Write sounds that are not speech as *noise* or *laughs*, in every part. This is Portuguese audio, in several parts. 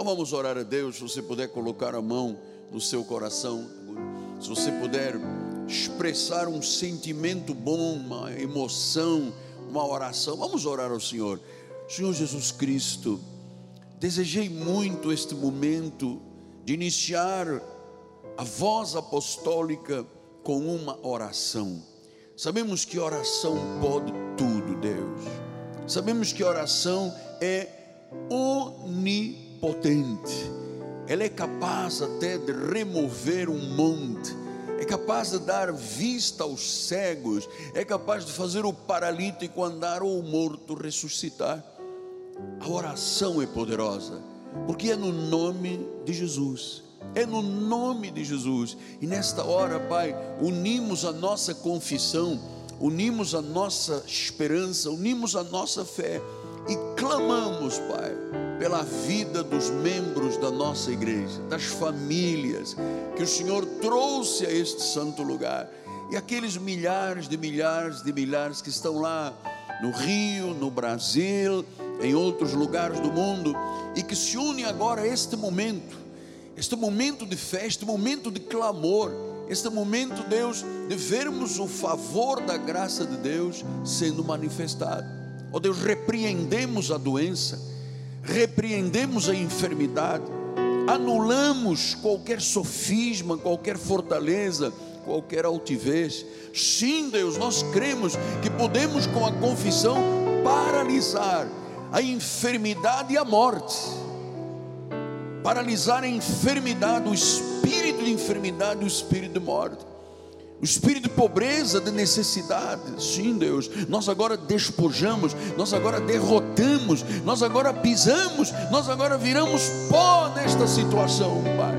Então vamos orar a Deus, se você puder colocar a mão no seu coração, se você puder expressar um sentimento bom, uma emoção, uma oração, vamos orar ao Senhor. Senhor Jesus Cristo, desejei muito este momento de iniciar a voz apostólica com uma oração. Sabemos que oração pode tudo, Deus. Sabemos que oração é onipotente. Ela é capaz até de remover um monte, é capaz de dar vista aos cegos, é capaz de fazer o paralítico andar ou o morto ressuscitar. A oração é poderosa, porque é no nome de Jesus. É no nome de Jesus. E nesta hora, Pai, unimos a nossa confissão, unimos a nossa esperança, unimos a nossa fé clamamos, Pai, pela vida dos membros da nossa igreja, das famílias que o Senhor trouxe a este santo lugar. E aqueles milhares de milhares de milhares que estão lá no Rio, no Brasil, em outros lugares do mundo e que se unem agora a este momento este momento de fé, este momento de clamor, este momento, Deus, de vermos o favor da graça de Deus sendo manifestado. Ó oh, Deus, repreendemos a doença, repreendemos a enfermidade, anulamos qualquer sofisma, qualquer fortaleza, qualquer altivez. Sim, Deus, nós cremos que podemos, com a confissão, paralisar a enfermidade e a morte paralisar a enfermidade, o espírito de enfermidade, o espírito de morte, o espírito de pobreza, de necessidade. Sim, Deus, nós agora despojamos, nós agora derrotamos, nós agora pisamos, nós agora viramos pó nesta situação, Pai,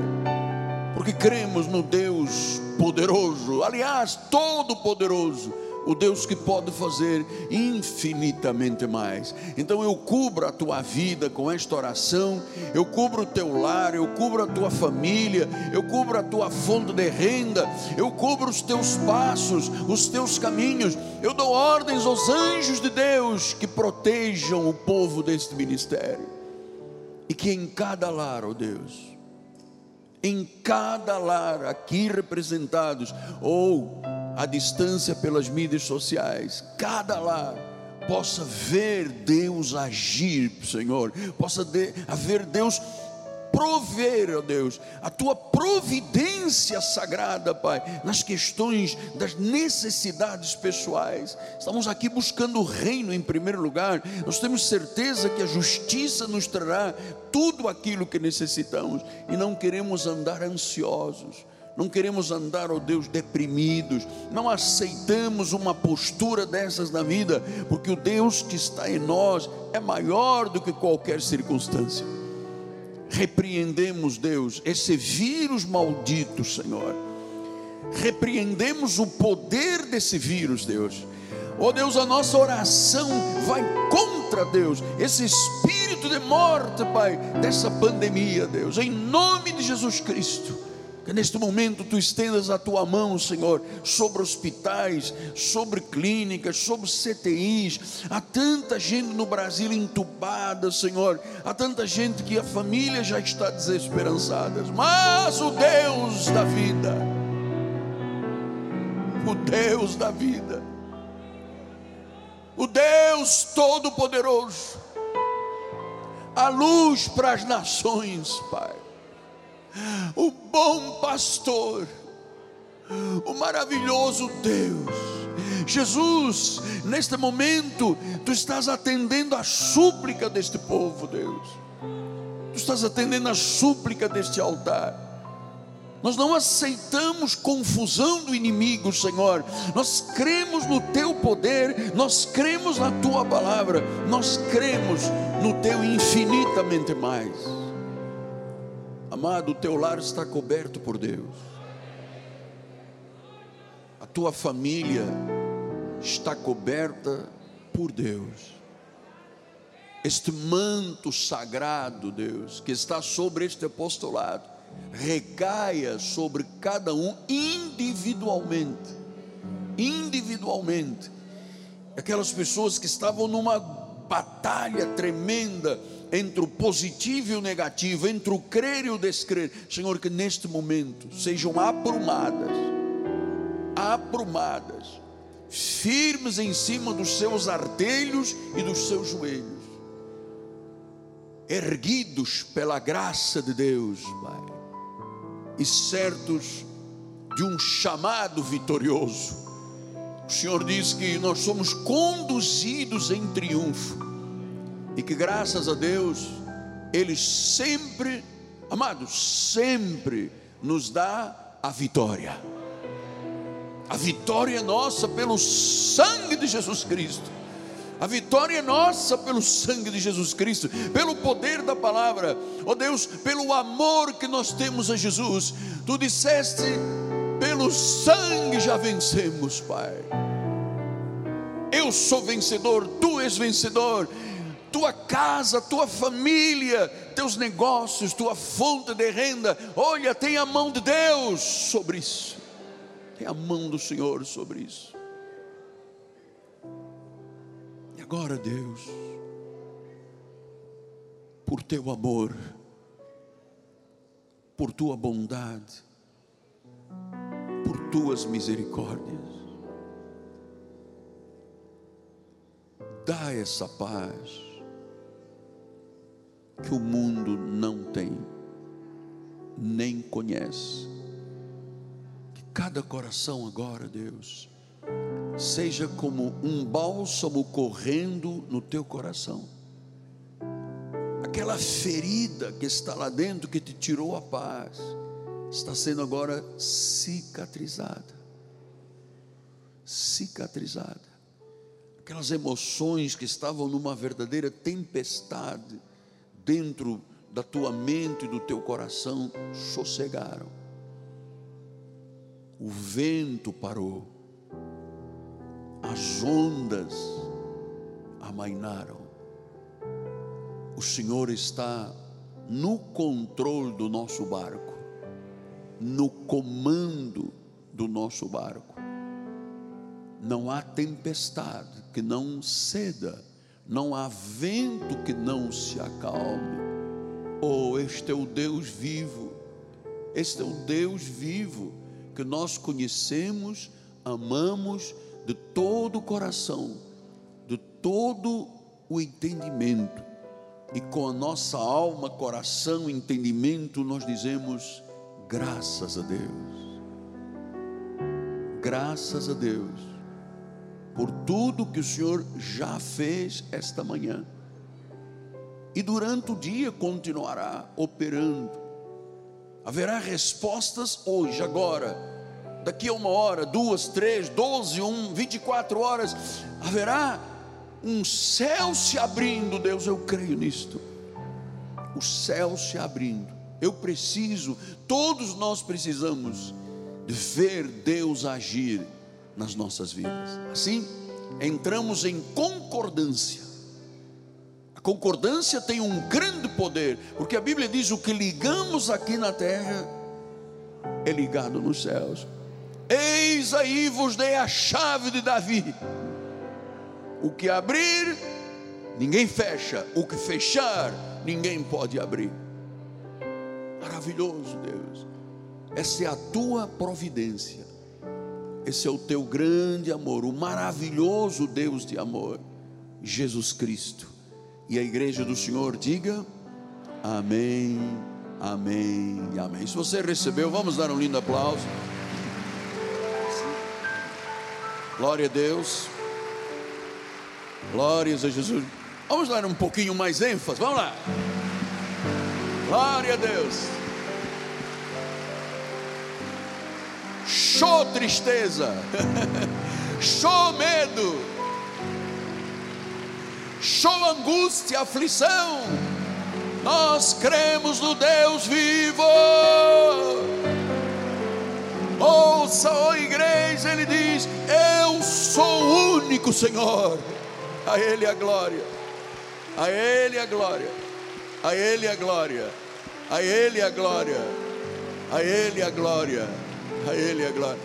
porque cremos no Deus poderoso, aliás, todo-poderoso o Deus que pode fazer infinitamente mais. Então eu cubro a tua vida com esta oração, eu cubro o teu lar, eu cubro a tua família, eu cubro a tua fonte de renda, eu cubro os teus passos, os teus caminhos. Eu dou ordens aos anjos de Deus que protejam o povo deste ministério. E que em cada lar, ó oh Deus, em cada lar aqui representados, ou à distância pelas mídias sociais, cada lar possa ver Deus agir, Senhor, possa haver Deus prover, ó Deus, a tua providência sagrada, Pai, nas questões das necessidades pessoais. Estamos aqui buscando o reino em primeiro lugar. Nós temos certeza que a justiça nos trará tudo aquilo que necessitamos e não queremos andar ansiosos não queremos andar, ó oh Deus, deprimidos, não aceitamos uma postura dessas na vida, porque o Deus que está em nós é maior do que qualquer circunstância. Repreendemos, Deus, esse vírus maldito, Senhor. Repreendemos o poder desse vírus, Deus. Ó oh Deus, a nossa oração vai contra Deus, esse espírito de morte, Pai, dessa pandemia, Deus, em nome de Jesus Cristo que neste momento tu estendas a tua mão, Senhor, sobre hospitais, sobre clínicas, sobre CTIs. Há tanta gente no Brasil entubada, Senhor. Há tanta gente que a família já está desesperançada. Mas o Deus da vida, o Deus da vida, o Deus Todo-Poderoso, a luz para as nações, Pai o bom pastor, o maravilhoso Deus. Jesus, neste momento, tu estás atendendo a súplica deste povo, Deus. Tu estás atendendo a súplica deste altar. Nós não aceitamos confusão do inimigo, Senhor. Nós cremos no teu poder, nós cremos na tua palavra, nós cremos no teu infinitamente mais. Amado, o teu lar está coberto por Deus. A tua família está coberta por Deus. Este manto sagrado, Deus, que está sobre este apostolado, recaia sobre cada um individualmente. Individualmente. Aquelas pessoas que estavam numa batalha tremenda entre o positivo e o negativo, entre o crer e o descrer. Senhor, que neste momento sejam aprumadas, aprumadas, firmes em cima dos seus artelhos e dos seus joelhos, erguidos pela graça de Deus, Pai, e certos de um chamado vitorioso. O Senhor diz que nós somos conduzidos em triunfo e que graças a Deus Ele sempre, amados, sempre nos dá a vitória. A vitória é nossa pelo sangue de Jesus Cristo. A vitória é nossa pelo sangue de Jesus Cristo, pelo poder da palavra. Ó oh Deus, pelo amor que nós temos a Jesus. Tu disseste pelo sangue já vencemos, Pai. Eu sou vencedor, tu és vencedor. Tua casa, tua família, teus negócios, tua fonte de renda, olha, tem a mão de Deus sobre isso, tem a mão do Senhor sobre isso. E agora, Deus, por teu amor, por tua bondade, por tuas misericórdias. Dá essa paz que o mundo não tem, nem conhece. Que cada coração agora, Deus, seja como um bálsamo correndo no teu coração. Aquela ferida que está lá dentro que te tirou a paz está sendo agora cicatrizada. Cicatrizada. Aquelas emoções que estavam numa verdadeira tempestade dentro da tua mente e do teu coração sossegaram. O vento parou. As ondas amainaram. O Senhor está no controle do nosso barco no comando do nosso barco. Não há tempestade que não ceda, não há vento que não se acalme. Oh, este é o Deus vivo, este é o Deus vivo que nós conhecemos, amamos de todo o coração, de todo o entendimento. E com a nossa alma, coração, entendimento, nós dizemos: Graças a Deus. Graças a Deus por tudo que o Senhor já fez esta manhã. E durante o dia continuará operando. Haverá respostas hoje, agora. Daqui a uma hora, duas, três, doze, um, vinte e quatro horas. Haverá um céu se abrindo, Deus, eu creio nisto. O céu se abrindo eu preciso, todos nós precisamos de ver Deus agir nas nossas vidas. Assim, entramos em concordância. A concordância tem um grande poder, porque a Bíblia diz: o que ligamos aqui na terra é ligado nos céus. Eis aí vos dei a chave de Davi. O que abrir, ninguém fecha, o que fechar, ninguém pode abrir. Maravilhoso, Deus. Essa é a tua providência. Esse é o teu grande amor, o maravilhoso Deus de amor, Jesus Cristo. E a igreja do Senhor diga: Amém, Amém Amém. Se você recebeu, vamos dar um lindo aplauso. Glória a Deus. Glórias a Jesus. Vamos dar um pouquinho mais ênfase. Vamos lá. Glória a Deus. Show tristeza. *laughs* Show medo. Show angústia, aflição. Nós cremos no Deus vivo. Ouça, ó igreja, ele diz: Eu sou o único Senhor. A Ele a glória. A Ele a glória. A Ele a glória, a Ele a glória, a Ele a glória, a Ele a glória.